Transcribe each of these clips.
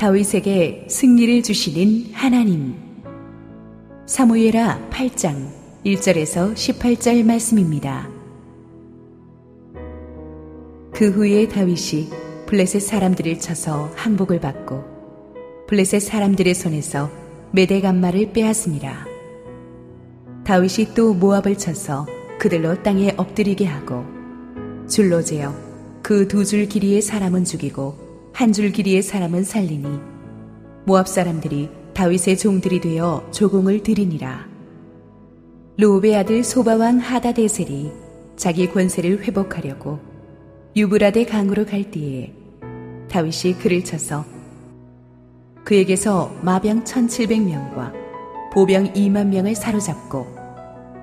다윗에게 승리를 주시는 하나님. 사무엘하 8장 1절에서 18절 말씀입니다. 그 후에 다윗이 블레셋 사람들을 쳐서 항복을 받고 블레셋 사람들의 손에서 메대간마를 빼앗습니다. 다윗이 또 모압을 쳐서 그들로 땅에 엎드리게 하고 줄로 재어 그 두 줄 길이의 사람은 죽이고 한 줄 길이의 사람은 살리니 모압 사람들이 다윗의 종들이 되어 조공을 드리니라. 로베 아들 소바왕 하다데셀이 자기 권세를 회복하려고 유브라데 강으로 갈 때에 다윗이 그를 쳐서 그에게서 마병 1700명과 보병 2만 명을 사로잡고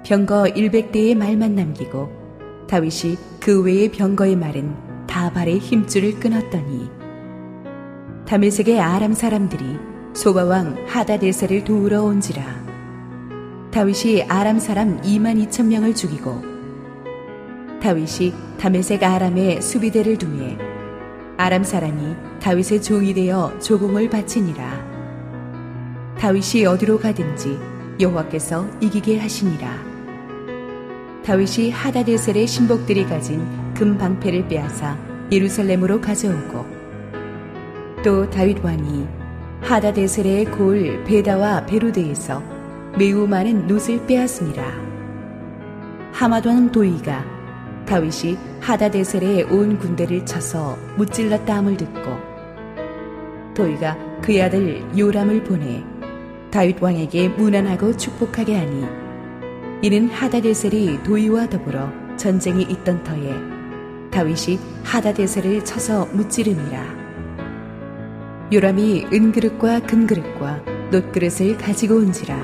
병거 100대의 말만 남기고 다윗이 그 외의 병거의 말은 다 발의 힘줄을 끊었더니 다메섹의 아람 사람들이 소바왕 하다데셀을 도우러 온지라. 다윗이 아람 사람 2만 2천 명을 죽이고 다윗이 다메섹 아람의 수비대를 두에 아람 사람이 다윗의 종이 되어 조공을 바치니라. 다윗이 어디로 가든지 여호와께서 이기게 하시니라. 다윗이 하다데셀의 신복들이 가진 금 방패를 빼앗아 예루살렘으로 가져오고 또 다윗 왕이 하다데셀의 골 베다와 베로데에서 매우 많은 놋을 빼앗습니다. 하마돈 도이가 다윗이 하다데셀의 온 군대를 쳐서 무찔렀다함을 듣고 도이가 그의 아들 요람을 보내 다윗 왕에게 무난하고 축복하게 하니 이는 하다데셀이 도이와 더불어 전쟁이 있던 터에 다윗이 하다데셀을 쳐서 무찌름이라. 요람이 은그릇과 금그릇과 놋그릇을 가지고 온지라.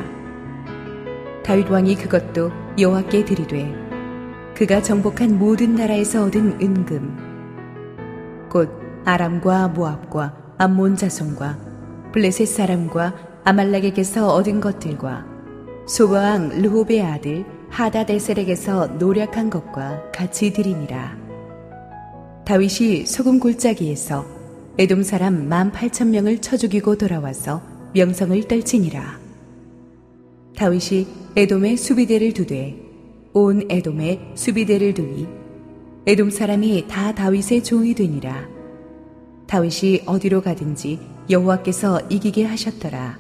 다윗 왕이 그것도 여호와께 드리되 그가 정복한 모든 나라에서 얻은 은금 곧 아람과 모압과 암몬 자손과 블레셋 사람과 아말렉에게서 얻은 것들과 소바왕 르호베 아들 하다데셀에게서 노력한 것과 같이 드리니라. 다윗이 소금 골짜기에서 에돔 사람 만 팔천 명을 쳐 죽이고 돌아와서 명성을 떨치니라. 다윗이 에돔의 수비대를 두되 온 에돔의 수비대를 두니 에돔 사람이 다 다윗의 종이 되니라. 다윗이 어디로 가든지 여호와께서 이기게 하셨더라.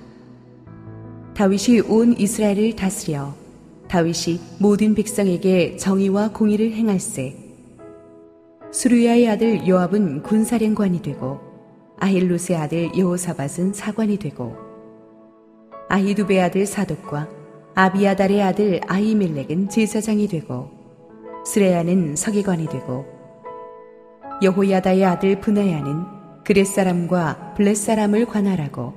다윗이 온 이스라엘을 다스려 다윗이 모든 백성에게 정의와 공의를 행할세 수루야의 아들 요압은 군사령관이 되고 아힐루스의 아들 여호사밧은 사관이 되고 아히두베 아들 사독과 아비아달의 아들 아히멜렉은 제사장이 되고 스레야는 서기관이 되고 여호야다의 아들 분하야는 그렛 사람과 블렛 사람을 관할하고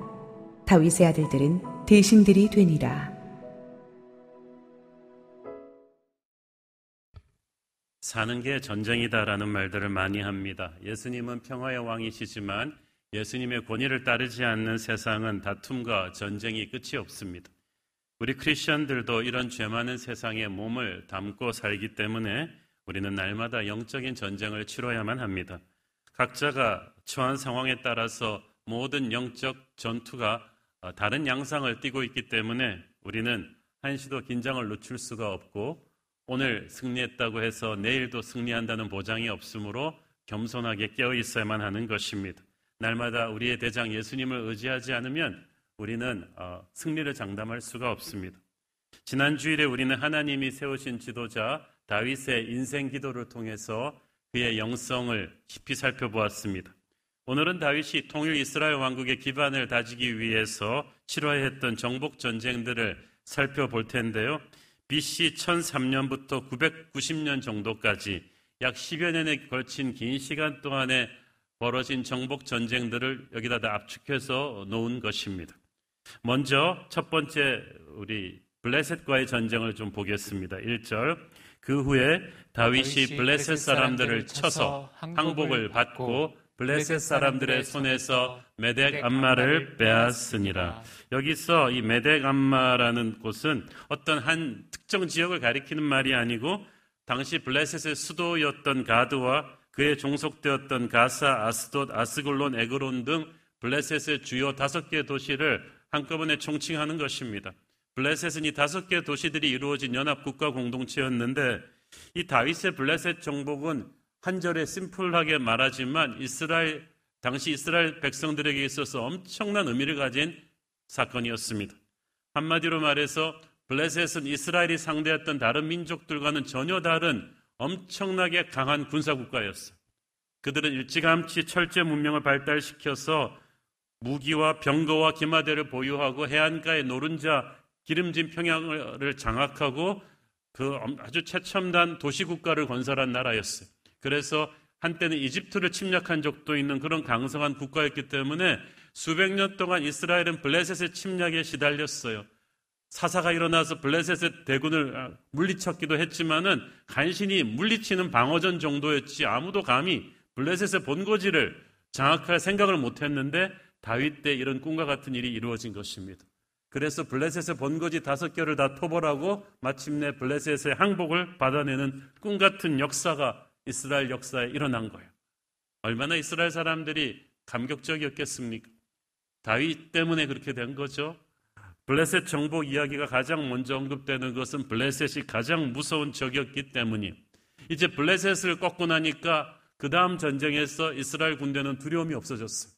다윗의 아들들은 대신들이 되니라. 사는 게 전쟁이다라는 말들을 많이 합니다. 예수님은 평화의 왕이시지만 예수님의 권위를 따르지 않는 세상은 다툼과 전쟁이 끝이 없습니다. 우리 크리스천들도 이런 죄 많은 세상에 몸을 담고 살기 때문에 우리는 날마다 영적인 전쟁을 치러야만 합니다. 각자가 처한 상황에 따라서 모든 영적 전투가 다른 양상을 띠고 있기 때문에 우리는 한시도 긴장을 늦출 수가 없고 오늘 승리했다고 해서 내일도 승리한다는 보장이 없으므로 겸손하게 깨어 있어야만 하는 것입니다. 날마다 우리의 대장 예수님을 의지하지 않으면 우리는 어, 승리를 장담할 수가 없습니다. 지난 주일에 우리는 하나님이 세우신 지도자 다윗의 인생 기도를 통해서 그의 영성을 깊이 살펴보았습니다. 오늘은 다윗이 통일 이스라엘 왕국의 기반을 다지기 위해서 치러야 했던 정복 전쟁들을 살펴볼 텐데요. BC 1003년부터 990년 정도까지 약 10여 년에 걸친 긴 시간 동안에 벌어진 정복 전쟁들을 여기다 다 압축해서 놓은 것입니다. 먼저 첫 번째 우리 블레셋과의 전쟁을 좀 보겠습니다. 1절 그 후에 다윗이 블레셋 사람들을 쳐서 항복을 받고 블레셋 사람들의 손에서 메덱 암마를 빼앗으니라. 여기서 이 메덱 암마라는 곳은 어떤 한 특정 지역을 가리키는 말이 아니고 당시 블레셋의 수도였던 가드와 그에 종속되었던 가사, 아스돗, 아스글론, 에그론 등 블레셋의 주요 다섯 개 도시를 한꺼번에 총칭하는 것입니다. 블레셋은 이 다섯 개 도시들이 이루어진 연합 국가 공동체였는데 이 다윗의 블레셋 정복은 한 절에 심플하게 말하지만 이스라엘 당시 이스라엘 백성들에게 있어서 엄청난 의미를 가진 사건이었습니다. 한마디로 말해서 블레셋은 이스라엘이 상대했던 다른 민족들과는 전혀 다른 엄청나게 강한 군사 국가였어요. 그들은 일찌감치 철제 문명을 발달시켜서 무기와 병거와 기마대를 보유하고 해안가의 노른자 기름진 평양을 장악하고 그 아주 최첨단 도시 국가를 건설한 나라였어요. 그래서 한때는 이집트를 침략한 적도 있는 그런 강성한 국가였기 때문에 수백 년 동안 이스라엘은 블레셋의 침략에 시달렸어요. 사사가 일어나서 블레셋의 대군을 아, 물리쳤기도 했지만은 간신히 물리치는 방어전 정도였지 아무도 감히 블레셋의 본거지를 장악할 생각을 못했는데 다윗 때 이런 꿈과 같은 일이 이루어진 것입니다. 그래서 블레셋의 본거지 다섯 개를 다 토벌하고 마침내 블레셋의 항복을 받아내는 꿈 같은 역사가 이스라엘 역사에 일어난 거예요. 얼마나 이스라엘 사람들이 감격적이었겠습니까? 다윗 때문에 그렇게 된 거죠. 블레셋 정복 이야기가 가장 먼저 언급되는 것은 블레셋이 가장 무서운 적이었기 때문이 이제 블레셋을 꺾고 나니까 그 다음 전쟁에서 이스라엘 군대는 두려움이 없어졌어요.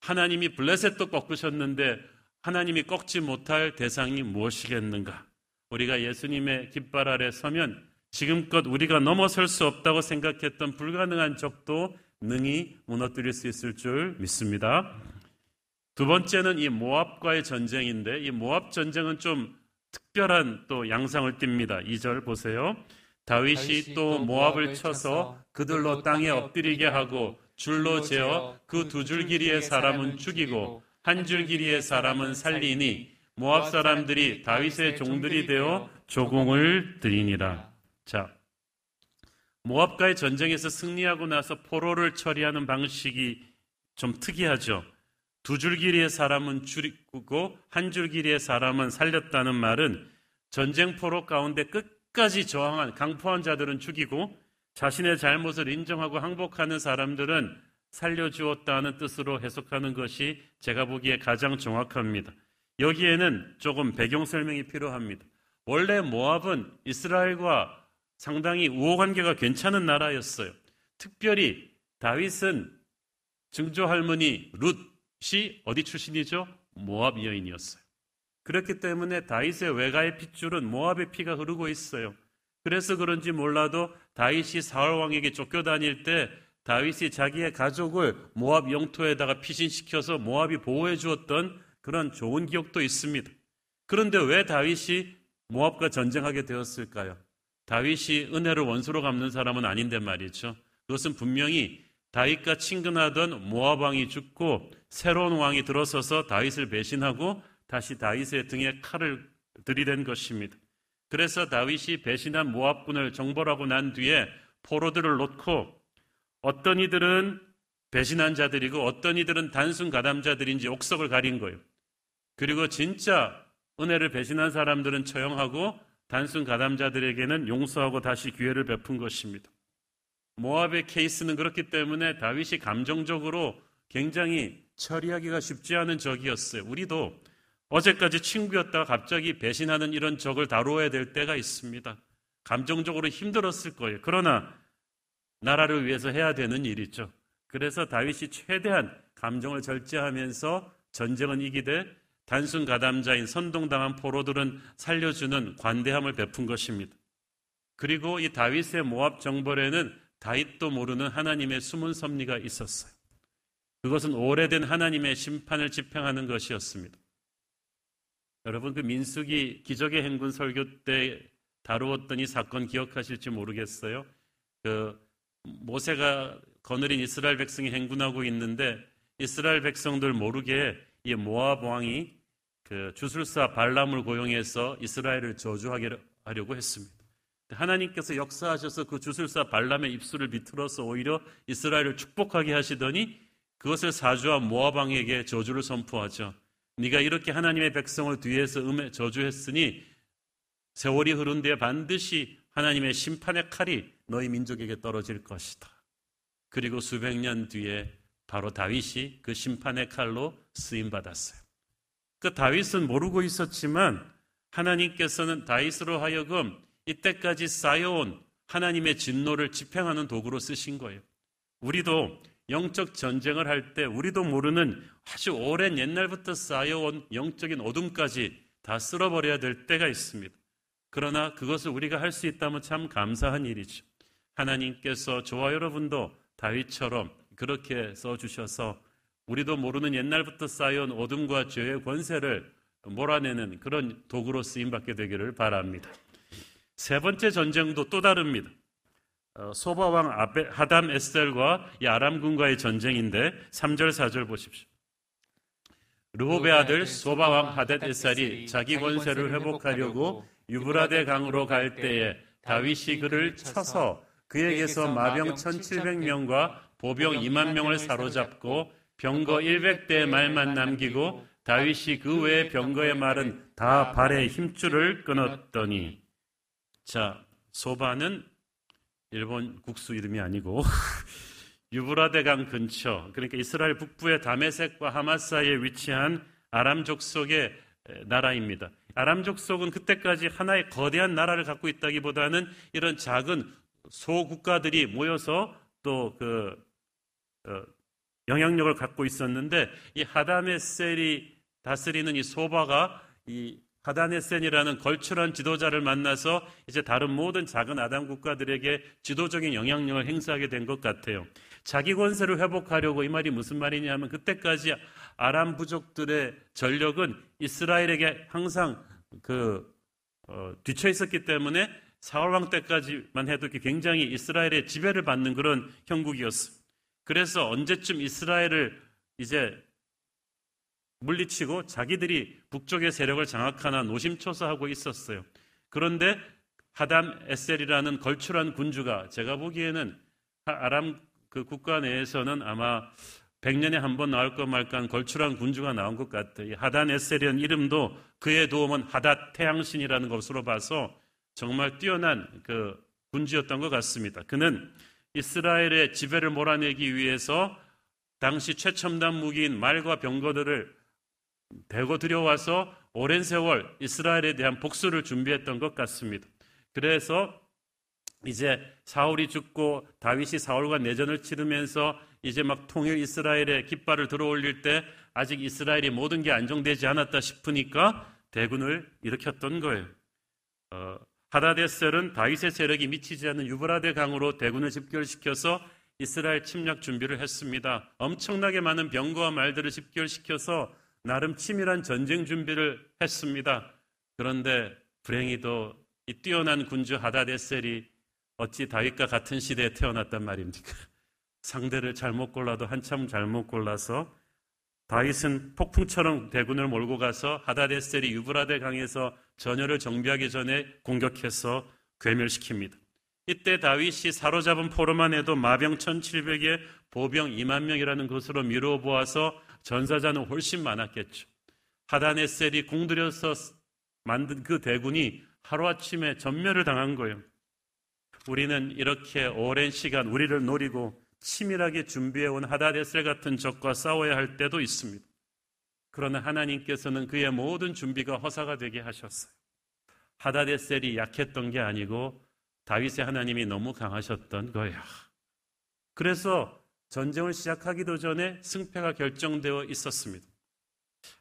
하나님이 블레셋도 꺾으셨는데 하나님이 꺾지 못할 대상이 무엇이겠는가? 우리가 예수님의 깃발 아래 서면 지금껏 우리가 넘어설 수 없다고 생각했던 불가능한 적도 능히 무너뜨릴 수 있을 줄 믿습니다. 두 번째는 이 모압과의 전쟁인데 이 모압 전쟁은 좀 특별한 또 양상을 띱니다. 2절 보세요. 다윗이 또 모압을 쳐서 그들로 땅에 엎드리게 하고 줄로 재어 그 두 줄 길이의 사람은 죽이고 한 줄 길이의 사람은 살리니 모압 사람들이 다윗의 종들이 되어 조공을 드리니라. 자, 모압과의 전쟁에서 승리하고 나서 포로를 처리하는 방식이 좀 특이하죠. 두 줄 길이의 사람은 죽이고 한 줄 길이의 사람은 살렸다는 말은 전쟁 포로 가운데 끝까지 저항한 강포한 자들은 죽이고 자신의 잘못을 인정하고 항복하는 사람들은 살려주었다는 뜻으로 해석하는 것이 제가 보기에 가장 정확합니다. 여기에는 조금 배경 설명이 필요합니다. 원래 모압은 이스라엘과 상당히 우호관계가 괜찮은 나라였어요. 특별히 다윗은 증조 할머니 룻이 어디 출신이죠? 모압 여인이었어요. 그렇기 때문에 다윗의 외가의 핏줄은 모압의 피가 흐르고 있어요. 그래서 그런지 몰라도 다윗이 사울 왕에게 쫓겨 다닐 때 다윗이 자기의 가족을 모압 영토에다가 피신시켜서 모압이 보호해 주었던 그런 좋은 기억도 있습니다. 그런데 왜 다윗이 모압과 전쟁하게 되었을까요? 다윗이 은혜를 원수로 갚는 사람은 아닌데 말이죠. 그것은 분명히 다윗과 친근하던 모압 왕이 죽고 새로운 왕이 들어서서 다윗을 배신하고 다시 다윗의 등에 칼을 들이댄 것입니다. 그래서 다윗이 배신한 모압군을 정벌하고 난 뒤에 포로들을 놓고 어떤 이들은 배신한 자들이고 어떤 이들은 단순 가담자들인지 옥석을 가린 거예요. 그리고 진짜 은혜를 배신한 사람들은 처형하고 단순 가담자들에게는 용서하고 다시 기회를 베푼 것입니다. 모압의 케이스는 그렇기 때문에 다윗이 감정적으로 굉장히 처리하기가 쉽지 않은 적이었어요. 우리도 어제까지 친구였다가 갑자기 배신하는 이런 적을 다루어야 될 때가 있습니다. 감정적으로 힘들었을 거예요. 그러나 나라를 위해서 해야 되는 일이죠. 그래서 다윗이 최대한 감정을 절제하면서 전쟁은 이기되 단순 가담자인 선동당한 포로들은 살려주는 관대함을 베푼 것입니다. 그리고 이 다윗의 모압 정벌에는 다윗도 모르는 하나님의 숨은 섭리가 있었어요. 그것은 오래된 하나님의 심판을 집행하는 것이었습니다. 여러분 그 민숙이 기적의 행군 설교 때 다루었던 이 사건 기억하실지 모르겠어요. 그 모세가 거느린 이스라엘 백성이 행군하고 있는데 이스라엘 백성들 모르게 이 모압 왕이 그 주술사 발람을 고용해서 이스라엘을 저주하려고 했습니다. 하나님께서 역사하셔서 그 주술사 발람의 입술을 비틀어서 오히려 이스라엘을 축복하게 하시더니 그것을 사주한 모압 왕에게 저주를 선포하죠. 네가 이렇게 하나님의 백성을 뒤에서 음해 저주했으니 세월이 흐른 뒤에 반드시 하나님의 심판의 칼이 너희 민족에게 떨어질 것이다. 그리고 수백 년 뒤에 바로 다윗이 그 심판의 칼로 쓰임 받았어요. 그 다윗은 모르고 있었지만 하나님께서는 다윗으로 하여금 이때까지 쌓여온 하나님의 진노를 집행하는 도구로 쓰신 거예요. 우리도 영적 전쟁을 할 때 우리도 모르는 아주 오랜 옛날부터 쌓여온 영적인 어둠까지 다 쓸어버려야 될 때가 있습니다. 그러나 그것을 우리가 할 수 있다면 참 감사한 일이죠. 하나님께서 저와 여러분도 다윗처럼 그렇게 써주셔서 우리도 모르는 옛날부터 쌓여온 어둠과 죄의 권세를 몰아내는 그런 도구로 쓰임받게 되기를 바랍니다. 세 번째 전쟁도 또 다릅니다. 어, 소바왕 하담 에스텔과 이 아람군과의 전쟁인데 3절 4절 보십시오. 르호베 아들 소바왕 하댓 에살이 자기 권세를 회복하려고 유브라데 강으로 갈 때에 다윗이 그를 쳐서 그에게서 마병 1700명과 보병 2만 명을 사로잡고 병거 100대의 말만 남기고 다윗이 그 외의 병거의 말은 다 발에 힘줄을 끊었더니 자 소바는 일본 국수 이름이 아니고 유브라데강 근처 그러니까 이스라엘 북부의 다메섹과 하마 사이에 위치한 아람 족속의 나라입니다. 아람 족속은 그때까지 하나의 거대한 나라를 갖고 있다기보다는 이런 작은 소국가들이 모여서 또그 어, 영향력을 갖고 있었는데 이 하다메셀이 다스리는 이 소바가 이 하다네센이라는 걸출한 지도자를 만나서 이제 다른 모든 작은 아담 국가들에게 지도적인 영향력을 행사하게 된 것 같아요. 자기 권세를 회복하려고 이 말이 무슨 말이냐면 그때까지 아람 부족들의 전력은 이스라엘에게 항상 그 어, 뒤쳐 있었기 때문에 사울 왕 때까지만 해도 굉장히 이스라엘의 지배를 받는 그런 형국이었어. 그래서 언제쯤 이스라엘을 이제 물리치고 자기들이 북쪽의 세력을 장악하나 노심초사하고 있었어요. 그런데 하담 에셀이라는 걸출한 군주가 제가 보기에는 아람 그 국가 내에서는 아마 100년에 한 번 나올 것 말까 걸출한 군주가 나온 것 같아요. 하단 에셀이라는 이름도 그의 도움은 하닷 태양신이라는 것으로 봐서 정말 뛰어난 그 군주였던 것 같습니다. 그는 이스라엘의 지배를 몰아내기 위해서 당시 최첨단 무기인 말과 병거들을 대고 들여와서 오랜 세월 이스라엘에 대한 복수를 준비했던 것 같습니다. 그래서 이제 사울이 죽고 다윗이 사울과 내전을 치르면서 이제 막 통일 이스라엘의 깃발을 들어올릴 때 아직 이스라엘이 모든 게 안정되지 않았다 싶으니까 대군을 일으켰던 거예요. 어, 하다데셀은 다윗의 세력이 미치지 않는 유브라데 강으로 대군을 집결시켜서 이스라엘 침략 준비를 했습니다. 엄청나게 많은 병거와 말들을 집결시켜서 나름 치밀한 전쟁 준비를 했습니다. 그런데 불행히도 이 뛰어난 군주 하다데셀이 어찌 다윗과 같은 시대에 태어났단 말입니까? 상대를 잘못 골라도 한참 잘못 골라서 다윗은 폭풍처럼 대군을 몰고 가서 하다데셀이 유브라데 강에서 전열을 정비하기 전에 공격해서 괴멸시킵니다. 이때 다윗이 사로잡은 포로만 해도 마병 1700에 보병 2만 명이라는 것으로 미루어 보아서 전사자는 훨씬 많았겠죠. 하다네셀이 공들여서 만든 그 대군이 하루아침에 전멸을 당한 거예요. 우리는 이렇게 오랜 시간 우리를 노리고 치밀하게 준비해온 하다데셀 같은 적과 싸워야 할 때도 있습니다. 그러나 하나님께서는 그의 모든 준비가 허사가 되게 하셨어요. 하다데셀이 약했던 게 아니고 다윗의 하나님이 너무 강하셨던 거예요. 그래서 전쟁을 시작하기도 전에 승패가 결정되어 있었습니다.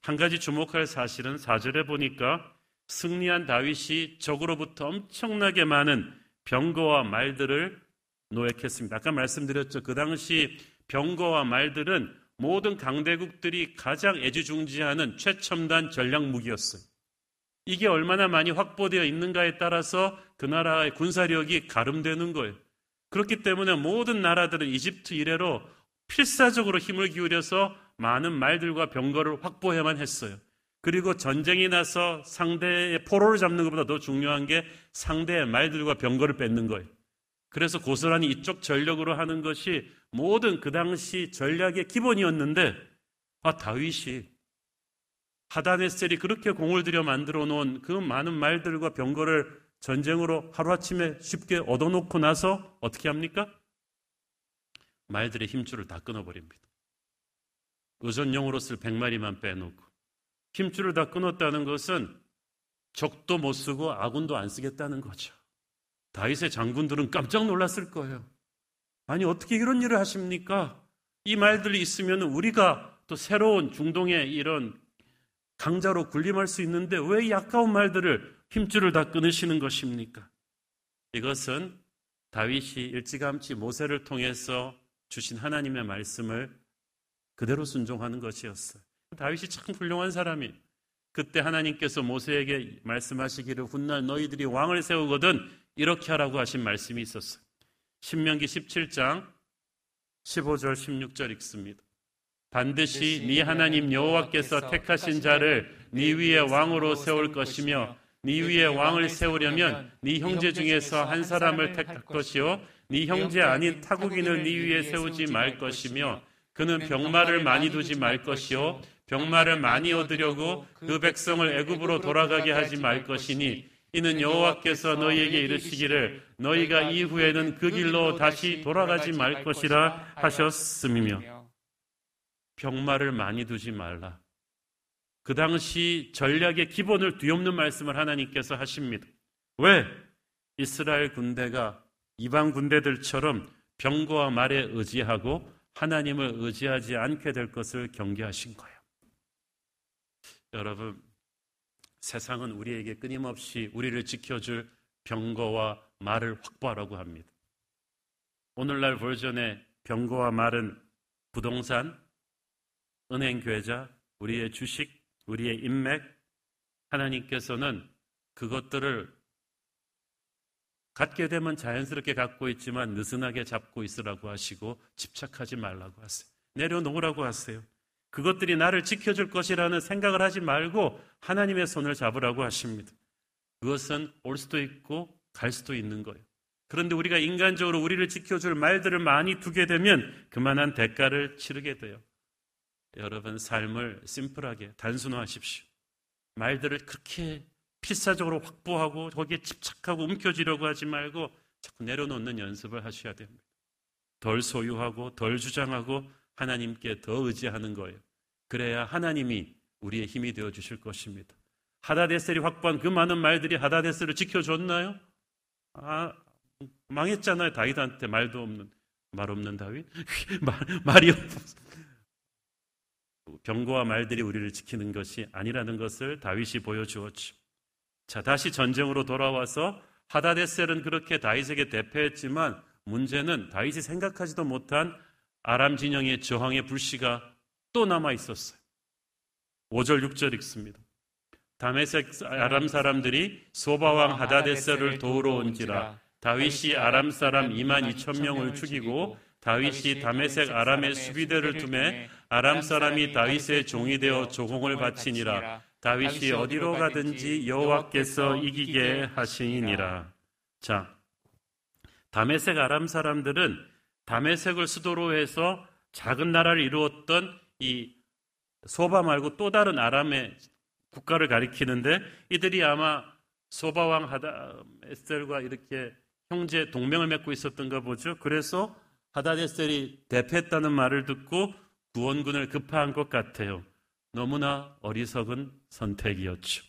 한 가지 주목할 사실은 4절에 보니까 승리한 다윗이 적으로부터 엄청나게 많은 병거와 말들을 노획했습니다. 아까 말씀드렸죠. 그 당시 병거와 말들은 모든 강대국들이 가장 애지중지하는 최첨단 전략 무기였어요. 이게 얼마나 많이 확보되어 있는가에 따라서 그 나라의 군사력이 가름되는 거예요. 그렇기 때문에 모든 나라들은 이집트 이래로 필사적으로 힘을 기울여서 많은 말들과 병거를 확보해야만 했어요. 그리고 전쟁이 나서 상대의 포로를 잡는 것보다 더 중요한 게 상대의 말들과 병거를 뺏는 거예요. 그래서 고스란히 이쪽 전력으로 하는 것이 모든 그 당시 전략의 기본이었는데 아 다윗이 하다네셀이 그렇게 공을 들여 만들어 놓은 그 많은 말들과 병거를 전쟁으로 하루아침에 쉽게 얻어놓고 나서 어떻게 합니까? 말들의 힘줄을 다 끊어버립니다. 의존용으로 쓸 100마리만 빼놓고 힘줄을 다 끊었다는 것은 적도 못 쓰고 아군도 안 쓰겠다는 거죠. 다윗의 장군들은 깜짝 놀랐을 거예요. 아니 어떻게 이런 일을 하십니까? 이 말들이 있으면 우리가 또 새로운 중동의 이런 강자로 군림할 수 있는데 왜 이 아까운 말들을 힘줄을 다 끊으시는 것입니까? 이것은 다윗이 일찌감치 모세를 통해서 주신 하나님의 말씀을 그대로 순종하는 것이었어요. 다윗이 참 훌륭한 사람이 그때 하나님께서 모세에게 말씀하시기를 훗날 너희들이 왕을 세우거든 이렇게 하라고 하신 말씀이 있었어요. 신명기 17장 15절 16절 읽습니다. 반드시 네 하나님 여호와께서 택하신 자를 네 위에 왕으로 세울 것이며 네 위에 왕을 세우려면 네 형제 중에서 한 사람을 택할 것이요 네 형제 아닌 타국인을 네 위에 세우지 말 것이며 그는 병마를 많이 두지 말 것이요 병마를 많이 얻으려고 그 백성을 애굽으로 돌아가게 하지 말 것이니 이는 여호와께서 너희에게 이르시기를 너희가 이후에는 그 길로 다시 돌아가지 말 것이라 하셨음이며 병마를 많이 두지 말라. 그 당시 전략의 기본을 뒤엎는 말씀을 하나님께서 하십니다. 왜? 이스라엘 군대가 이방 군대들처럼 병거와 말에 의지하고 하나님을 의지하지 않게 될 것을 경계하신 거예요. 여러분, 세상은 우리에게 끊임없이 우리를 지켜줄 병거와 말을 확보하라고 합니다. 오늘날 버전의 병거와 말은 부동산, 은행 계좌, 우리의 주식, 우리의 인맥, 하나님께서는 그것들을 갖게 되면 자연스럽게 갖고 있지만 느슨하게 잡고 있으라고 하시고 집착하지 말라고 하세요. 내려놓으라고 하세요. 그것들이 나를 지켜줄 것이라는 생각을 하지 말고 하나님의 손을 잡으라고 하십니다. 그것은 올 수도 있고 갈 수도 있는 거예요. 그런데 우리가 인간적으로 우리를 지켜줄 말들을 많이 두게 되면 그만한 대가를 치르게 돼요. 여러분 삶을 심플하게 단순화하십시오. 말들을 그렇게 필사적으로 확보하고 거기에 집착하고 움켜쥐려고 하지 말고 자꾸 내려놓는 연습을 하셔야 됩니다. 덜 소유하고 덜 주장하고 하나님께 더 의지하는 거예요. 그래야 하나님이 우리의 힘이 되어 주실 것입니다. 하다데셀이 확보한 그 많은 말들이 하다데셀을 지켜줬나요? 아, 망했잖아요. 다윗한테 말도 없는 말 없는 다윗 말, 말이 없 경고와 말들이 우리를 지키는 것이 아니라는 것을 다윗이 보여주었죠. 자, 다시 전쟁으로 돌아와서 하다데셀은 그렇게 다윗에게 대패했지만 문제는 다윗이 생각하지도 못한 아람 진영의 저항의 불씨가 또 남아 있었어요. 5절 6절 읽습니다. 다메섹 아람 사람들이 소바왕 하다데셀을 도우러 온지라 다윗이 아람 사람 2만 2천 명을 죽이고 다윗이 다메섹 아람의 수비대를 둠에 아람 사람이 다윗의 종이 되어 조공을 바치니라 다윗이 어디로 가든지 여호와께서 이기게 하시니라. 자, 다메섹 아람 사람들은 다메섹을 수도로 해서 작은 나라를 이루었던 이 소바 말고 또 다른 아람의 국가를 가리키는데 이들이 아마 소바 왕 하다 에셀과 이렇게 형제 동맹을 맺고 있었던가 보죠. 그래서 하다데셀이 대패했다는 말을 듣고 구원군을 급파한 것 같아요. 너무나 어리석은 선택이었죠.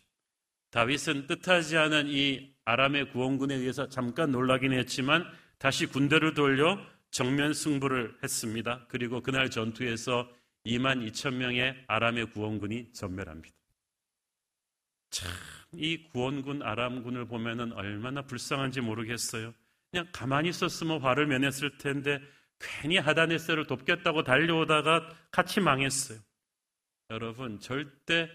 다윗은 뜻하지 않은 이 아람의 구원군에 의해서 잠깐 놀라긴 했지만 다시 군대를 돌려 정면 승부를 했습니다. 그리고 그날 전투에서 2만 2천 명의 아람의 구원군이 전멸합니다. 참, 이 구원군 아람군을 보면은 얼마나 불쌍한지 모르겠어요. 그냥 가만히 있었으면 화를 면했을 텐데 괜히 하다네스를 돕겠다고 달려오다가 같이 망했어요. 여러분 절대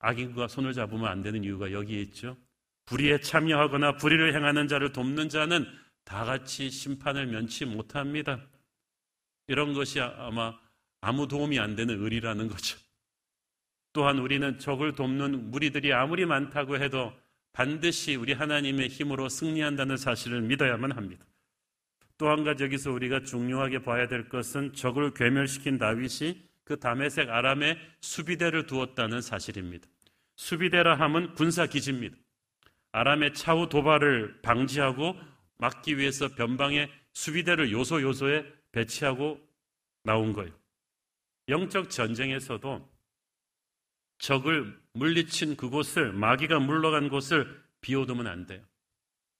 악인과 손을 잡으면 안 되는 이유가 여기에 있죠. 불의에 참여하거나 불의를 행하는 자를 돕는 자는 다 같이 심판을 면치 못합니다. 이런 것이 아마 아무 도움이 안 되는 의리라는 거죠. 또한 우리는 적을 돕는 무리들이 아무리 많다고 해도 반드시 우리 하나님의 힘으로 승리한다는 사실을 믿어야만 합니다. 또 한 가지 여기서 우리가 중요하게 봐야 될 것은 적을 괴멸시킨 다윗이 그 다메색 아람에 수비대를 두었다는 사실입니다. 수비대라 함은 군사 기지입니다. 아람의 차후 도발을 방지하고 막기 위해서 변방에 수비대를 요소 요소에 배치하고 나온 거예요. 영적 전쟁에서도 적을 물리친 그곳을 마귀가 물러간 곳을 비워두면 안 돼요.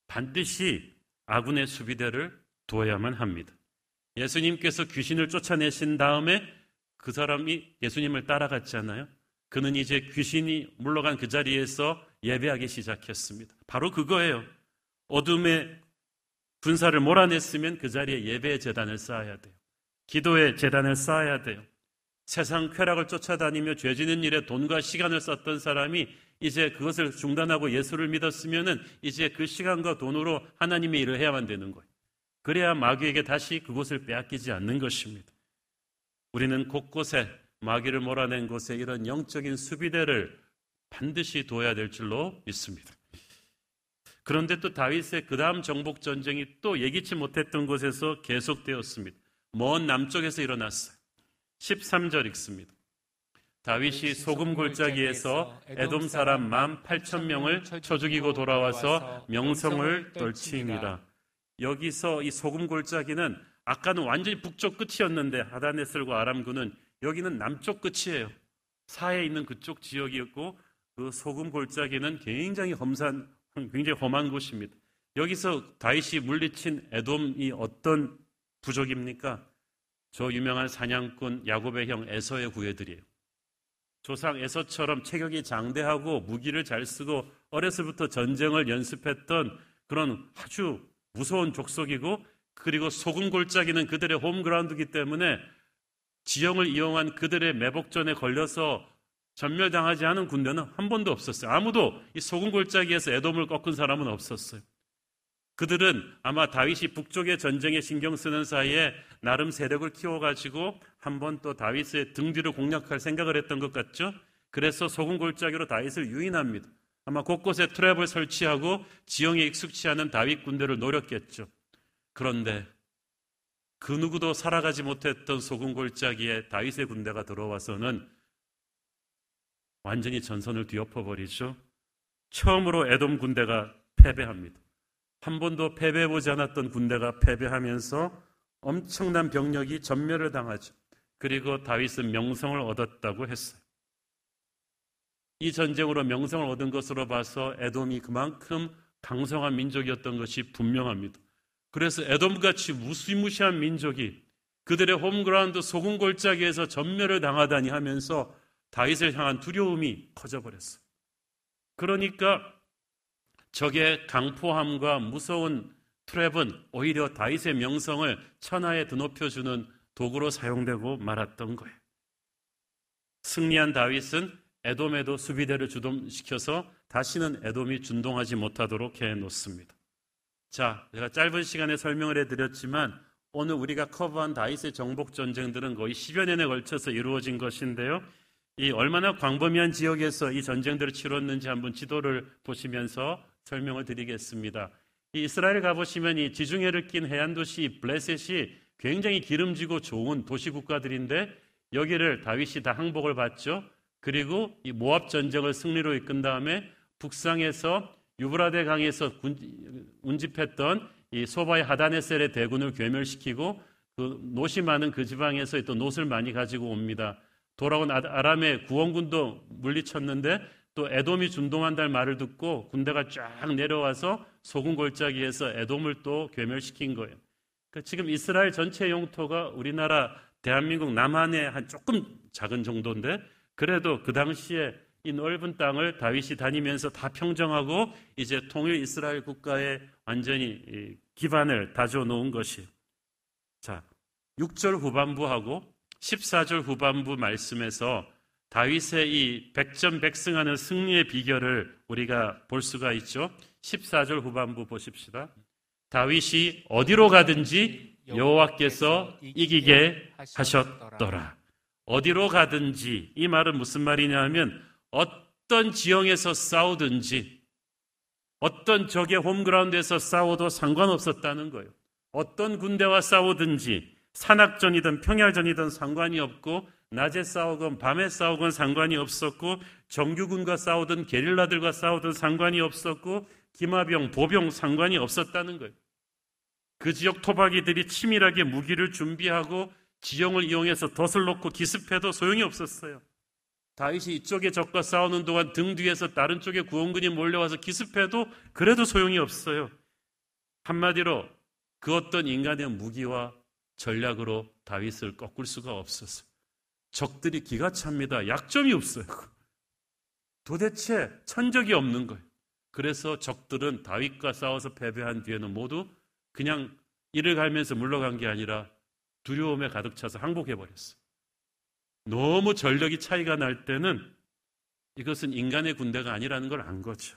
반드시 아군의 수비대를 두어야만 합니다. 예수님께서 귀신을 쫓아내신 다음에 그 사람이 예수님을 따라갔잖아요. 그는 이제 귀신이 물러간 그 자리에서 예배하기 시작했습니다. 바로 그거예요. 어둠의 군사를 몰아냈으면 그 자리에 예배의 재단을 쌓아야 돼요. 기도의 재단을 쌓아야 돼요. 세상 쾌락을 쫓아다니며 죄 지는 일에 돈과 시간을 썼던 사람이 이제 그것을 중단하고 예수를 믿었으면은 이제 그 시간과 돈으로 하나님의 일을 해야만 되는 거예요. 그래야 마귀에게 다시 그곳을 빼앗기지 않는 것입니다. 우리는 곳곳에 마귀를 몰아낸 곳에 이런 영적인 수비대를 반드시 둬야 될 줄로 믿습니다. 그런데 또 다윗의 그 다음 정복 전쟁이 또 예기치 못했던 곳에서 계속되었습니다. 먼 남쪽에서 일어났어요. 13절 읽습니다. 다윗이 소금 골짜기에서 에돔 사람 만 8천 명을 쳐 죽이고 돌아와서 명성을 떨치니라. 여기서 이 소금 골짜기는 아까는 완전히 북쪽 끝이었는데 하다네슬과 아람군은 여기는 남쪽 끝이에요. 사해 있는 그쪽 지역이었고 그 소금 골짜기는 굉장히 험산 굉장히 험한 곳입니다. 여기서 다윗이 물리친 에돔이 어떤 부족입니까? 저 유명한 사냥꾼 야곱의 형 에서의 구애들이에요. 조상 에서처럼 체격이 장대하고 무기를 잘 쓰고 어렸을부터 전쟁을 연습했던 그런 아주 무서운 족속이고 그리고 소금 골짜기는 그들의 홈그라운드이기 때문에 지형을 이용한 그들의 매복전에 걸려서 전멸당하지 않은 군대는 한 번도 없었어요. 아무도 이 소금 골짜기에서 애돔을 꺾은 사람은 없었어요. 그들은 아마 다윗이 북쪽의 전쟁에 신경 쓰는 사이에 나름 세력을 키워가지고 한 번 또 다윗의 등 뒤를 공략할 생각을 했던 것 같죠? 그래서 소금 골짜기로 다윗을 유인합니다. 아마 곳곳에 트랩을 설치하고 지형에 익숙치 않은 다윗 군대를 노렸겠죠. 그런데 그 누구도 살아가지 못했던 소금 골짜기에 다윗의 군대가 들어와서는 완전히 전선을 뒤엎어 버리죠. 처음으로 에돔 군대가 패배합니다. 한 번도 패배해보지 않았던 군대가 패배하면서 엄청난 병력이 전멸을 당하죠. 그리고 다윗은 명성을 얻었다고 했어요. 이 전쟁으로 명성을 얻은 것으로 봐서 에돔이 그만큼 강성한 민족이었던 것이 분명합니다. 그래서 에돔같이 무시무시한 민족이 그들의 홈그라운드 소금 골짜기에서 전멸을 당하다니 하면서 다윗을 향한 두려움이 커져버렸어요. 그러니까 적의 강포함과 무서운 트랩은 오히려 다윗의 명성을 천하에 드높여주는 도구로 사용되고 말았던 거예요. 승리한 다윗은 에돔에도 수비대를 주동시켜서 다시는 에돔이 준동하지 못하도록 해 놓습니다. 자, 제가 짧은 시간에 설명을 해 드렸지만 오늘 우리가 커버한 다윗의 정복 전쟁들은 거의 10여 년에 걸쳐서 이루어진 것인데요. 이 얼마나 광범위한 지역에서 이 전쟁들을 치렀는지 한번 지도를 보시면서 설명을 드리겠습니다. 이 이스라엘 가보시면 이 지중해를 낀 해안 도시 블레셋이 굉장히 기름지고 좋은 도시 국가들인데 여기를 다윗이 다 항복을 받죠. 그리고 이 모압 전쟁을 승리로 이끈 다음에 북상에서 유브라데 강에서 운집했던 이 소바의 하다네셀의 대군을 괴멸시키고 그 노시 많은 그 지방에서 또 노을 많이 가지고 옵니다. 돌아온 아, 아람의 구원군도 물리쳤는데 또 에돔이 준동한다는 말을 듣고 군대가 쫙 내려와서 소금 골짜기에서 에돔을 또 괴멸시킨 거예요. 그러니까 지금 이스라엘 전체 영토가 우리나라 대한민국 남한의 한 조금 작은 정도인데 그래도 그 당시에 이 넓은 땅을 다윗이 다니면서 다 평정하고 이제 통일 이스라엘 국가의 완전히 기반을 다져 놓은 것이 자 6절 후반부하고 14절 후반부 말씀에서 다윗의 이 백전백승하는 승리의 비결을 우리가 볼 수가 있죠. 14절 후반부 보십시다. 다윗이 어디로 가든지 여호와께서 이기게 하셨더라. 어디로 가든지 이 말은 무슨 말이냐면 어떤 지형에서 싸우든지 어떤 적의 홈그라운드에서 싸워도 상관없었다는 거예요. 어떤 군대와 싸우든지 산악전이든 평야전이든 상관이 없고 낮에 싸우건 밤에 싸우건 상관이 없었고 정규군과 싸우든 게릴라들과 싸우든 상관이 없었고 기마병, 보병 상관이 없었다는 거예요. 그 지역 토박이들이 치밀하게 무기를 준비하고 지형을 이용해서 덫을 놓고 기습해도 소용이 없었어요. 다윗이 이쪽에 적과 싸우는 동안 등 뒤에서 다른 쪽에 구원군이 몰려와서 기습해도 그래도 소용이 없어요. 한마디로 그 어떤 인간의 무기와 전략으로 다윗을 꺾을 수가 없었어요. 적들이 기가 찹니다. 약점이 없어요. 도대체 천적이 없는 거예요. 그래서 적들은 다윗과 싸워서 패배한 뒤에는 모두 그냥 이를 갈면서 물러간 게 아니라 두려움에 가득 차서 항복해버렸어요. 너무 전력이 차이가 날 때는 이것은 인간의 군대가 아니라는 걸 안 거죠.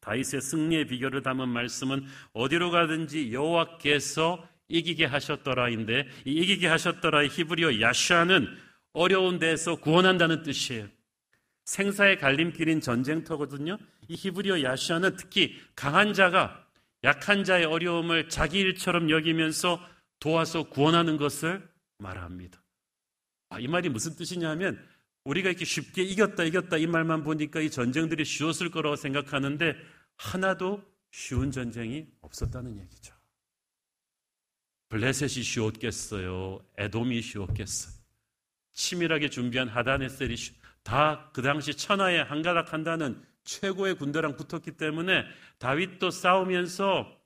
다윗의 승리의 비결을 담은 말씀은 어디로 가든지 여호와께서 이기게 하셨더라인데 이 이기게 하셨더라의 히브리어 야샤는 어려운 데서 구원한다는 뜻이에요. 생사의 갈림길인 전쟁터거든요. 이 히브리어 야샤는 특히 강한 자가 약한 자의 어려움을 자기 일처럼 여기면서 도와서 구원하는 것을 말합니다. 아, 이 말이 무슨 뜻이냐면 우리가 이렇게 쉽게 이겼다 이겼다 이 말만 보니까 이 전쟁들이 쉬웠을 거라고 생각하는데 하나도 쉬운 전쟁이 없었다는 얘기죠. 블레셋이 쉬웠겠어요. 에돔이 쉬웠겠어요. 치밀하게 준비한 하다네셀이 다 그 당시 천하에 한가닥 한다는 최고의 군대랑 붙었기 때문에 다윗도 싸우면서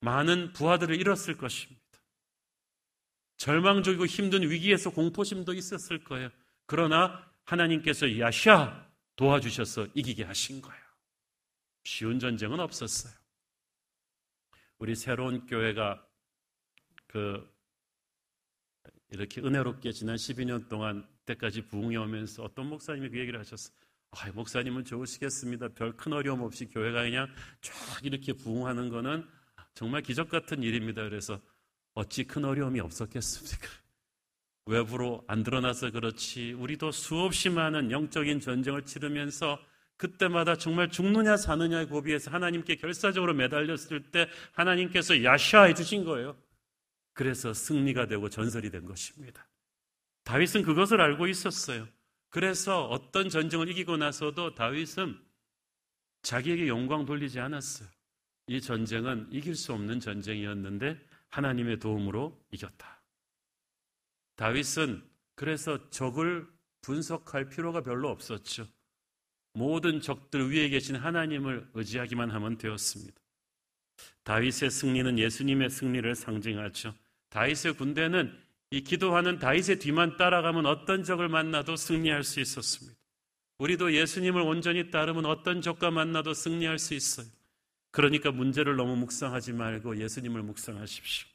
많은 부하들을 잃었을 것입니다. 절망적이고 힘든 위기에서 공포심도 있었을 거예요. 그러나 하나님께서 야샤 도와주셔서 이기게 하신 거예요. 쉬운 전쟁은 없었어요. 우리 새로운 교회가 그 이렇게 은혜롭게 지난 12년 동안 때까지 부흥해 오면서 어떤 목사님이 그 얘기를 하셨어요. 아, 목사님은 좋으시겠습니다. 별 큰 어려움 없이 교회가 그냥 쫙 이렇게 부흥하는 거는 정말 기적 같은 일입니다. 그래서 어찌 큰 어려움이 없었겠습니까? 외부로 안 드러나서 그렇지 우리도 수없이 많은 영적인 전쟁을 치르면서 그때마다 정말 죽느냐 사느냐의 고비에서 하나님께 결사적으로 매달렸을 때 하나님께서 야샤해 주신 거예요. 그래서 승리가 되고 전설이 된 것입니다. 다윗은 그것을 알고 있었어요. 그래서 어떤 전쟁을 이기고 나서도 다윗은 자기에게 영광 돌리지 않았어요. 이 전쟁은 이길 수 없는 전쟁이었는데 하나님의 도움으로 이겼다. 다윗은 그래서 적을 분석할 필요가 별로 없었죠. 모든 적들 위에 계신 하나님을 의지하기만 하면 되었습니다. 다윗의 승리는 예수님의 승리를 상징하죠. 다윗의 군대는 이 기도하는 다윗의 뒤만 따라가면 어떤 적을 만나도 승리할 수 있었습니다. 우리도 예수님을 온전히 따르면 어떤 적과 만나도 승리할 수 있어요. 그러니까 문제를 너무 묵상하지 말고 예수님을 묵상하십시오.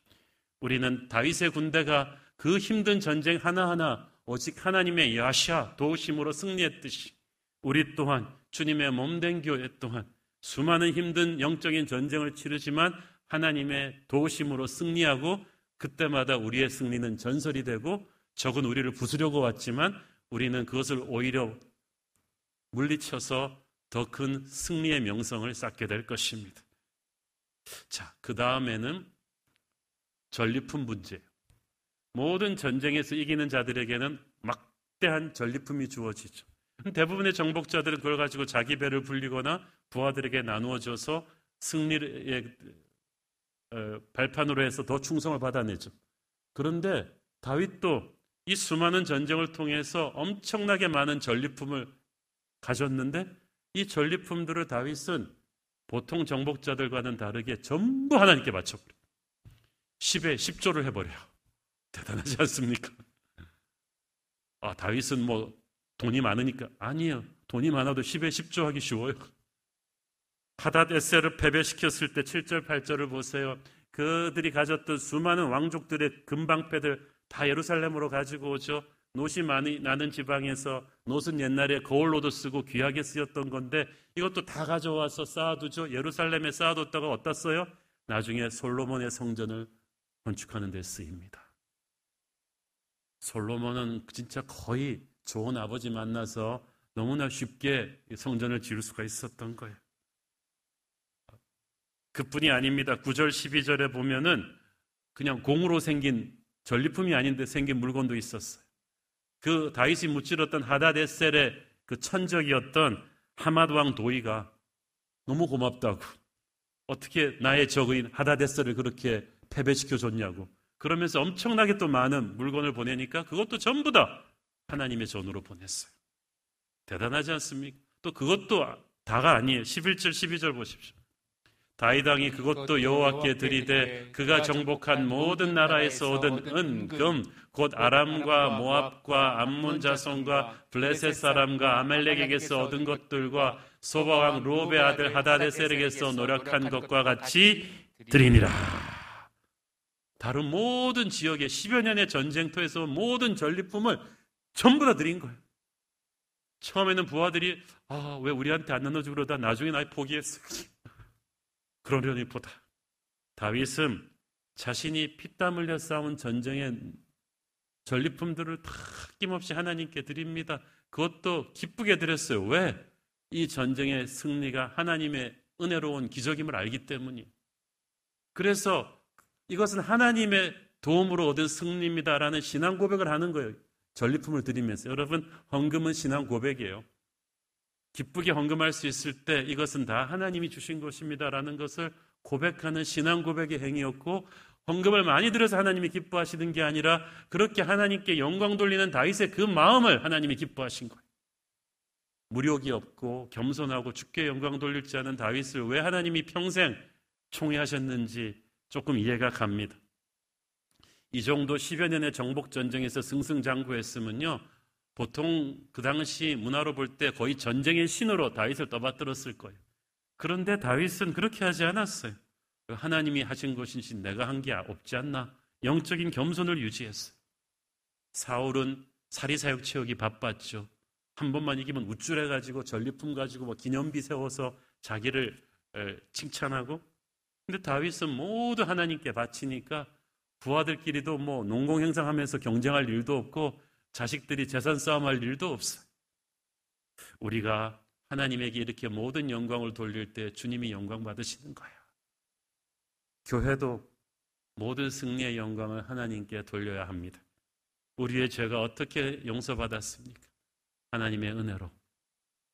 우리는 다윗의 군대가 그 힘든 전쟁 하나하나 오직 하나님의 야샤 도우심으로 승리했듯이 우리 또한 주님의 몸된 교회 또한 수많은 힘든 영적인 전쟁을 치르지만 하나님의 도우심으로 승리하고 그때마다 우리의 승리는 전설이 되고 적은 우리를 부수려고 왔지만 우리는 그것을 오히려 물리쳐서 더 큰 승리의 명성을 쌓게 될 것입니다. 자, 그 다음에는 전리품 문제. 모든 전쟁에서 이기는 자들에게는 막대한 전리품이 주어지죠. 대부분의 정복자들은 그걸 가지고 자기 배를 불리거나 부하들에게 나누어줘서 승리의 어, 발판으로 해서 더 충성을 받아내죠. 그런데 다윗도 이 수많은 전쟁을 통해서 엄청나게 많은 전리품을 가졌는데 이 전리품들을 다윗은 보통 정복자들과는 다르게 전부 하나님께 바쳐버려요. 10에 10조를 해버려요. 대단하지 않습니까? 아, 다윗은 뭐 돈이 많으니까. 아니에요. 돈이 많아도 10에 10조 하기 쉬워요. 하닷 에세를 패배시켰을 때 7절, 8절을 보세요. 그들이 가졌던 수많은 왕족들의 금방패들 다 예루살렘으로 가지고 오죠. 노이 많이 나는 지방에서 노은 옛날에 거울로도 쓰고 귀하게 쓰였던 건데 이것도 다 가져와서 쌓아두죠. 예루살렘에 쌓아뒀다가 어디다 써요? 나중에 솔로몬의 성전을 건축하는 데 쓰입니다. 솔로몬은 진짜 거의 좋은 아버지 만나서 너무나 쉽게 성전을 지을 수가 있었던 거예요. 그뿐이 아닙니다. 9절 12절에 보면은 그냥 공으로 생긴 전리품이 아닌데 생긴 물건도 있었어요. 그 다윗이 무찔렀던 하다데셀의 그 천적이었던 하맛 왕 도이가 너무 고맙다고 어떻게 나의 적인 하다데셀을 그렇게 패배시켜 줬냐고 그러면서 엄청나게 또 많은 물건을 보내니까 그것도 전부 다 하나님의 전으로 보냈어요. 대단하지 않습니까? 또 그것도 다가 아니에요. 11절, 12절 보십시오. 다이당이 그것도 여호와께 드리되 그가 정복한 모든 나라에서 얻은 은, 금, 곧 아람과 모압과 암몬 자손과 블레셋 사람과 아멜렉에게서 얻은 것들과 소바왕 로베 아들 하다데셀에게서 노력한 것과 같이 드리니라. 다른 모든 지역의 10여 년의 전쟁터에서 모든 전리품을 전부 다 드린 거예요. 처음에는 부하들이 아, 왜 우리한테 안 나눠주고 그러다 나중에 나 포기했어. 그러려니 보다. 다윗은 자신이 피땀 흘려 싸운 전쟁의 전리품들을 다 아낌없이 하나님께 드립니다. 그것도 기쁘게 드렸어요. 왜? 이 전쟁의 승리가 하나님의 은혜로운 기적임을 알기 때문이에요. 그래서 이것은 하나님의 도움으로 얻은 승리입니다라는 신앙 고백을 하는 거예요. 전리품을 드리면서. 여러분, 헌금은 신앙 고백이에요. 기쁘게 헌금할 수 있을 때 이것은 다 하나님이 주신 것입니다라는 것을 고백하는 신앙 고백의 행위였고 헌금을 많이 들여서 하나님이 기뻐하시는 게 아니라 그렇게 하나님께 영광 돌리는 다윗의 그 마음을 하나님이 기뻐하신 거예요. 무력이 없고 겸손하고 주께 영광 돌릴 지 않은 다윗을 왜 하나님이 평생 총애하셨는지 조금 이해가 갑니다. 이 정도 10여 년의 정복 전쟁에서 승승장구했으면요. 보통 그 당시 문화로 볼 때 거의 전쟁의 신으로 다윗을 떠받들었을 거예요. 그런데 다윗은 그렇게 하지 않았어요. 하나님이 하신 것이지 내가 한 게 없지 않나? 영적인 겸손을 유지했어요. 사울은 사리사욕 채우기 바빴죠. 한 번만 이기면 우쭐해가지고 전리품 가지고 뭐 기념비 세워서 자기를 칭찬하고 근데 다윗은 모두 하나님께 바치니까 부하들끼리도 뭐 농공 행상하면서 경쟁할 일도 없고 자식들이 재산 싸움할 일도 없어요. 우리가 하나님에게 이렇게 모든 영광을 돌릴 때 주님이 영광 받으시는 거예요. 교회도 모든 승리의 영광을 하나님께 돌려야 합니다. 우리의 죄가 어떻게 용서받았습니까? 하나님의 은혜로.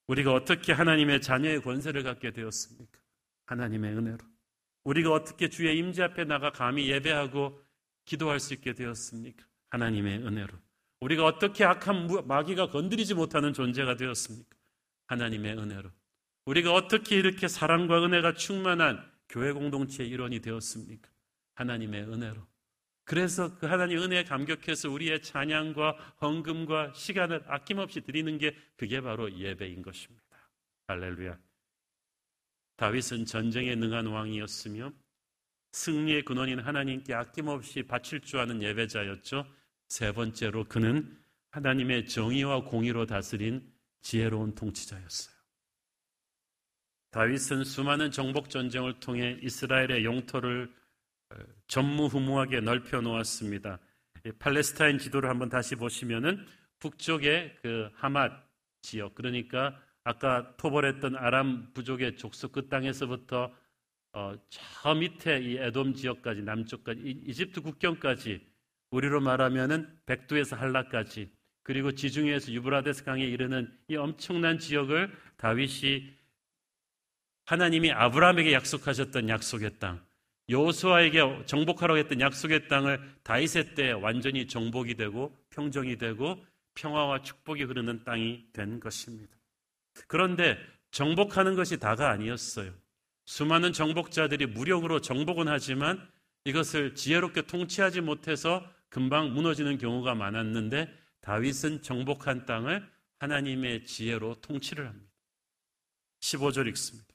우리가 어떻게 하나님의 자녀의 권세를 갖게 되었습니까? 하나님의 은혜로. 우리가 어떻게 주의 임재 앞에 나가 감히 예배하고 기도할 수 있게 되었습니까? 하나님의 은혜로. 우리가 어떻게 악한 마귀가 건드리지 못하는 존재가 되었습니까? 하나님의 은혜로. 우리가 어떻게 이렇게 사랑과 은혜가 충만한 교회 공동체의 일원이 되었습니까? 하나님의 은혜로. 그래서 그 하나님 은혜에 감격해서 우리의 찬양과 헌금과 시간을 아낌없이 드리는 게 그게 바로 예배인 것입니다. 할렐루야. 다윗은 전쟁에 능한 왕이었으며 승리의 근원인 하나님께 아낌없이 바칠 줄 아는 예배자였죠. 세 번째로 그는 하나님의 정의와 공의로 다스린 지혜로운 통치자였어요. 다윗은 수많은 정복 전쟁을 통해 이스라엘의 영토를 어, 전무후무하게 넓혀 놓았습니다. 팔레스타인 지도를 한번 다시 보시면은 북쪽의 그 하맛 지역 그러니까 아까 토벌했던 아람 부족의 족속 그 땅에서부터 어, 저 밑에 이 에돔 지역까지 남쪽까지 이집트 국경까지 우리로 말하면은 백두에서 한라까지 그리고 지중해에서 유브라데스 강에 이르는 이 엄청난 지역을 다윗이 하나님이 아브라함에게 약속하셨던 약속의 땅, 여호수아에게 정복하라고 했던 약속의 땅을 다윗의 때 완전히 정복이 되고 평정이 되고 평화와 축복이 흐르는 땅이 된 것입니다. 그런데 정복하는 것이 다가 아니었어요. 수많은 정복자들이 무력으로 정복은 하지만 이것을 지혜롭게 통치하지 못해서 금방 무너지는 경우가 많았는데 다윗은 정복한 땅을 하나님의 지혜로 통치를 합니다. 15절 읽습니다.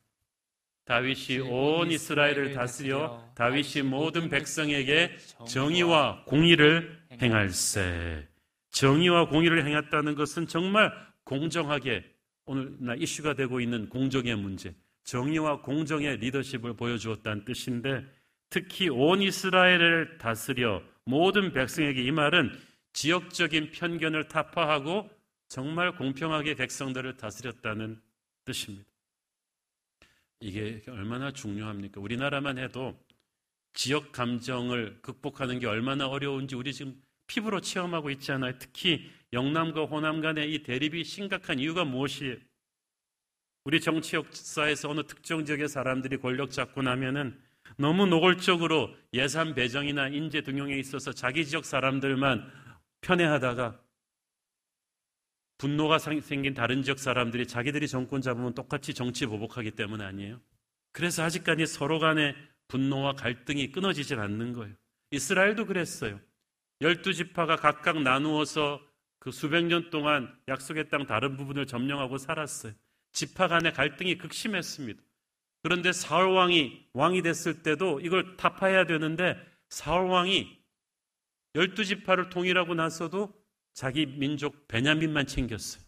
다윗이 온 이스라엘을 다스려 다윗이 모든 백성에게 정의와 공의를 행할세. 정의와 공의를 행했다는 것은 정말 공정하게 오늘날 이슈가 되고 있는 공정의 문제, 정의와 공정의 리더십을 보여주었다는 뜻인데 특히 온 이스라엘을 다스려 모든 백성에게 이 말은 지역적인 편견을 타파하고 정말 공평하게 백성들을 다스렸다는 뜻입니다. 이게 얼마나 중요합니까? 우리나라만 해도 지역 감정을 극복하는 게 얼마나 어려운지 우리 지금 피부로 체험하고 있잖아요. 특히 영남과 호남 간의 이 대립이 심각한 이유가 무엇이에요? 우리 정치 역사에서 어느 특정 지역의 사람들이 권력 잡고 나면은 너무 노골적으로 예산 배정이나 인재 등용에 있어서 자기 지역 사람들만 편애하다가 분노가 생긴 다른 지역 사람들이 자기들이 정권 잡으면 똑같이 정치 보복하기 때문 아니에요. 그래서 아직까지 서로 간의 분노와 갈등이 끊어지질 않는 거예요. 이스라엘도 그랬어요. 열두 지파가 각각 나누어서 그 수백 년 동안 약속의 땅 다른 부분을 점령하고 살았어요. 지파 간의 갈등이 극심했습니다. 그런데 사울 왕이 왕이 됐을 때도 이걸 타파해야 되는데 사울 왕이 열두 지파를 통일하고 나서도 자기 민족 베냐민만 챙겼어요.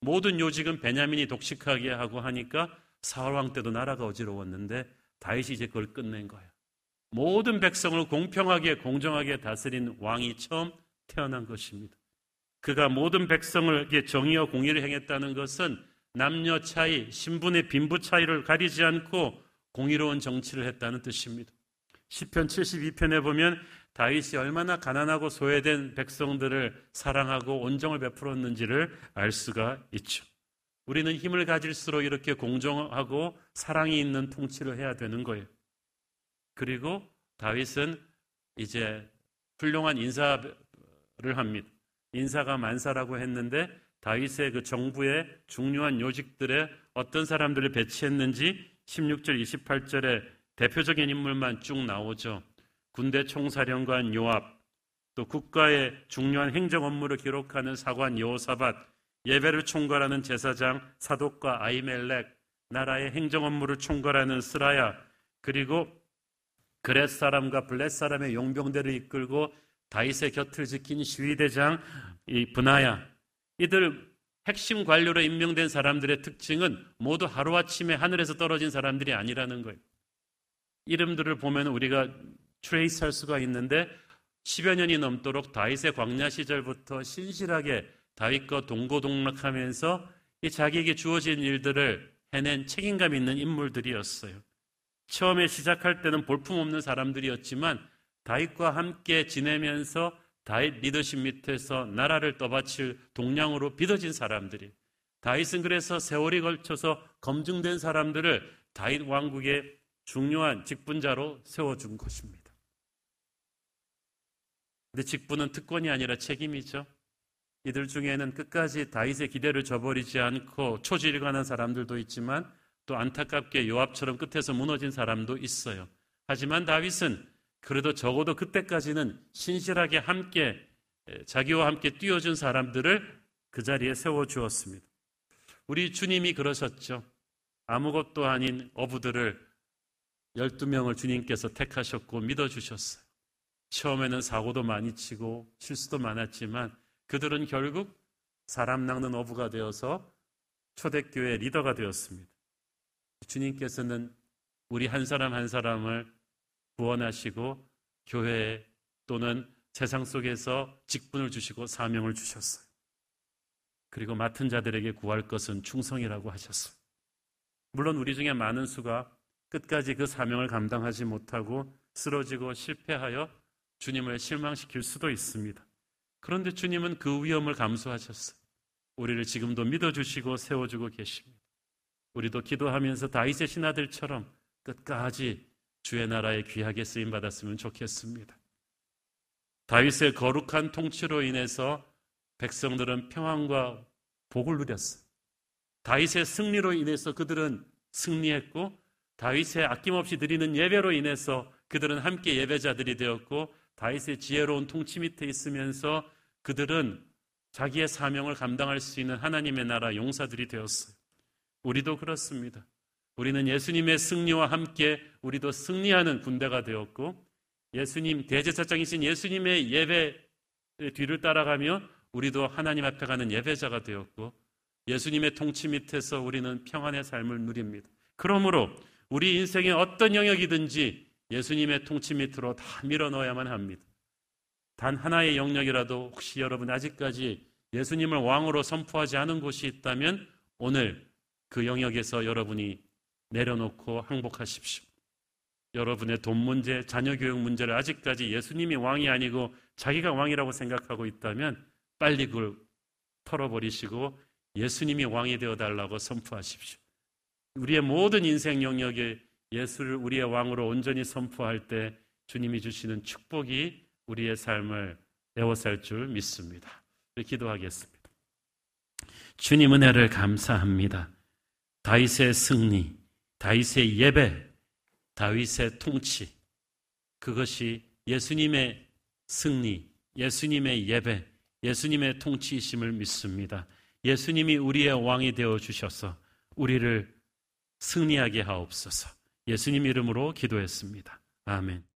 모든 요직은 베냐민이 독식하게 하고 하니까 사울 왕 때도 나라가 어지러웠는데 다윗이 이제 그걸 끝낸 거예요. 모든 백성을 공평하게 공정하게 다스린 왕이 처음 태어난 것입니다. 그가 모든 백성을 정의와 공의를 행했다는 것은 남녀 차이, 신분의 빈부 차이를 가리지 않고 공의로운 정치를 했다는 뜻입니다. 10편 72편에 보면 다윗이 얼마나 가난하고 소외된 백성들을 사랑하고 온정을 베풀었는지를 알 수가 있죠. 우리는 힘을 가질수록 이렇게 공정하고 사랑이 있는 통치를 해야 되는 거예요. 그리고 다윗은 이제 훌륭한 인사를 합니다. 인사가 만사라고 했는데 다윗의 그 정부의 중요한 요직들에 어떤 사람들을 배치했는지 16절 28절에 대표적인 인물만 쭉 나오죠. 군대 총사령관 요압, 또 국가의 중요한 행정 업무를 기록하는 사관 요사밧, 예배를 총괄하는 제사장 사독과 아히멜렉, 나라의 행정 업무를 총괄하는 스라야, 그리고 그렛 사람과 블렛 사람의 용병대를 이끌고 다윗의 곁을 지킨 시위대장인 브나야 이들 핵심 관료로 임명된 사람들의 특징은 모두 하루아침에 하늘에서 떨어진 사람들이 아니라는 거예요. 이름들을 보면 우리가 trace 할 수가 있는데 10여 년이 넘도록 다윗의 광야 시절부터 신실하게 다윗과 동고동락하면서 이 자기에게 주어진 일들을 해낸 책임감 있는 인물들이었어요. 처음에 시작할 때는 볼품없는 사람들이었지만 다윗과 함께 지내면서 다윗 리더십 밑에서 나라를 떠받칠 동량으로 빚어진 사람들이 다윗은 그래서 세월이 걸쳐서 검증된 사람들을 다윗 왕국의 중요한 직분자로 세워준 것입니다. 근데 직분은 특권이 아니라 책임이죠. 이들 중에는 끝까지 다윗의 기대를 저버리지 않고 초지일관한 사람들도 있지만 또 안타깝게 요압처럼 끝에서 무너진 사람도 있어요. 하지만 다윗은 그래도 적어도 그때까지는 신실하게 함께 자기와 함께 뛰어준 사람들을 그 자리에 세워 주었습니다. 우리 주님이 그러셨죠. 아무것도 아닌 어부들을 12명을 주님께서 택하셨고 믿어 주셨어요. 처음에는 사고도 많이 치고 실수도 많았지만 그들은 결국 사람 낚는 어부가 되어서 초대교회 리더가 되었습니다. 주님께서는 우리 한 사람 한 사람을 구원하시고 교회 또는 세상 속에서 직분을 주시고 사명을 주셨어요. 그리고 맡은 자들에게 구할 것은 충성이라고 하셨어요. 물론 우리 중에 많은 수가 끝까지 그 사명을 감당하지 못하고 쓰러지고 실패하여 주님을 실망시킬 수도 있습니다. 그런데 주님은 그 위험을 감수하셨어요. 우리를 지금도 믿어주시고 세워주고 계십니다. 우리도 기도하면서 다윗의 신하들처럼 끝까지 주의 나라에 귀하게 쓰임 받았으면 좋겠습니다. 다윗의 거룩한 통치로 인해서 백성들은 평안과 복을 누렸어요. 다윗의 승리로 인해서 그들은 승리했고 다윗의 아낌없이 드리는 예배로 인해서 그들은 함께 예배자들이 되었고 다윗의 지혜로운 통치 밑에 있으면서 그들은 자기의 사명을 감당할 수 있는 하나님의 나라 용사들이 되었어요. 우리도 그렇습니다. 우리는 예수님의 승리와 함께 우리도 승리하는 군대가 되었고 예수님 대제사장이신 예수님의 예배 뒤를 따라가며 우리도 하나님 앞에 가는 예배자가 되었고 예수님의 통치 밑에서 우리는 평안의 삶을 누립니다. 그러므로 우리 인생의 어떤 영역이든지 예수님의 통치 밑으로 다 밀어 넣어야만 합니다. 단 하나의 영역이라도 혹시 여러분 아직까지 예수님을 왕으로 선포하지 않은 곳이 있다면 오늘 그 영역에서 여러분이 내려놓고 항복하십시오. 여러분의 돈 문제, 자녀 교육 문제를 아직까지 예수님이 왕이 아니고 자기가 왕이라고 생각하고 있다면 빨리 그걸 털어버리시고 예수님이 왕이 되어 달라고 선포하십시오. 우리의 모든 인생 영역에 예수를 우리의 왕으로 온전히 선포할 때 주님이 주시는 축복이 우리의 삶을 에워쌀 줄 믿습니다. 기도하겠습니다. 주님 은혜를 감사합니다. 다윗의 승리, 다윗의 예배, 다윗의 통치, 그것이 예수님의 승리, 예수님의 예배, 예수님의 통치이심을 믿습니다. 예수님이 우리의 왕이 되어 주셔서 우리를 승리하게 하옵소서. 예수님 이름으로 기도했습니다. 아멘.